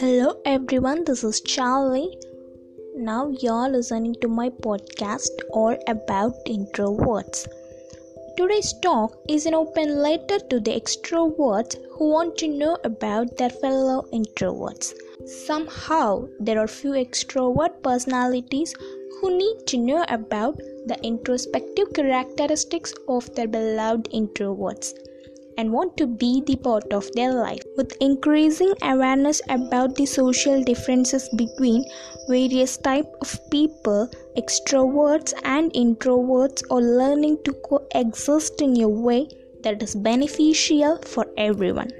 Hello everyone, this is Charlie. Now you're listening to my podcast all about introverts. Today's talk is an open letter to the extroverts who want to know about their fellow introverts. Somehow, there are few extrovert personalities who need to know about the introspective characteristics of their beloved introverts and want to be the part of their life. With increasing awareness about the social differences between various type of people, extroverts and introverts are learning to coexist in a way that is beneficial for everyone.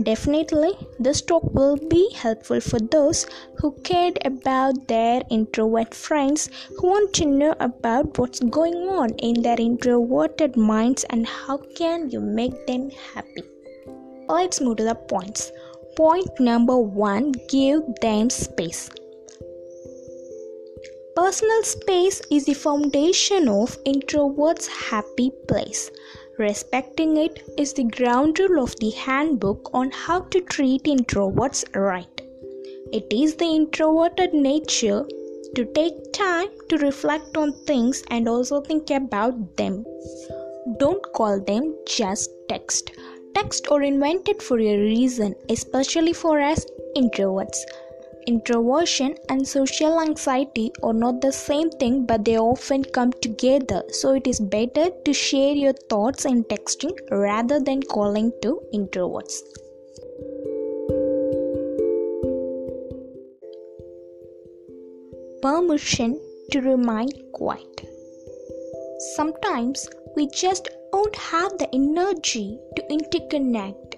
Definitely, this talk will be helpful for those who cared about their introvert friends who want to know about what's going on in their introverted minds and how can you make them happy. Let's move to the points. Point number 1 give them space. Personal space is the foundation of introverts' happy place. Respecting it is the ground rule of the handbook on how to treat introverts right. It is the introverted nature to take time to reflect on things and also think about them. Don't call them just text. Text are invented for a reason, especially for us introverts. Introversion and social anxiety are not the same thing, but they often come together. So it is better to share your thoughts in texting rather than calling to introverts. Permission to remain quiet. Sometimes we just don't have the energy to interconnect.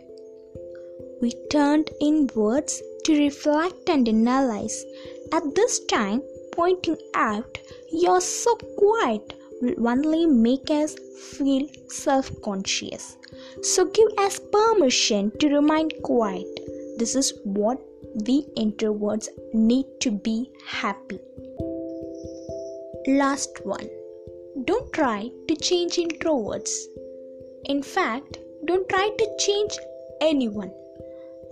We turned inwards to reflect and analyze. At this time, pointing out you're so quiet will only make us feel self conscious. So give us permission to remain quiet. This is what we introverts need to be happy. Last one. Don't try to change introverts. In fact, don't try to change anyone.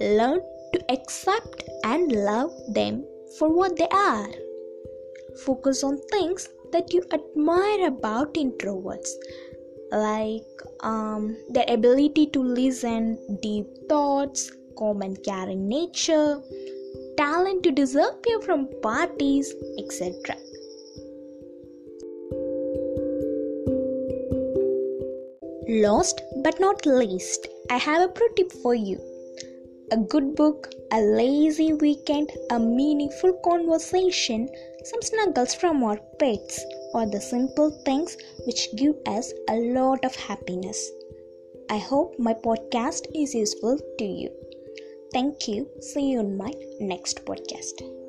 Learn to accept and love them for what they are. Focus on things that you admire about introverts, like um, their ability to listen, deep thoughts, calm and caring nature, talent to disappear from parties, etc. Last but not least, I have a pro tip for you a good book, a lazy weekend, a meaningful conversation, some snuggles from our pets, or the simple things which give us a lot of happiness. I hope my podcast is useful to you. Thank you. See you in my next podcast.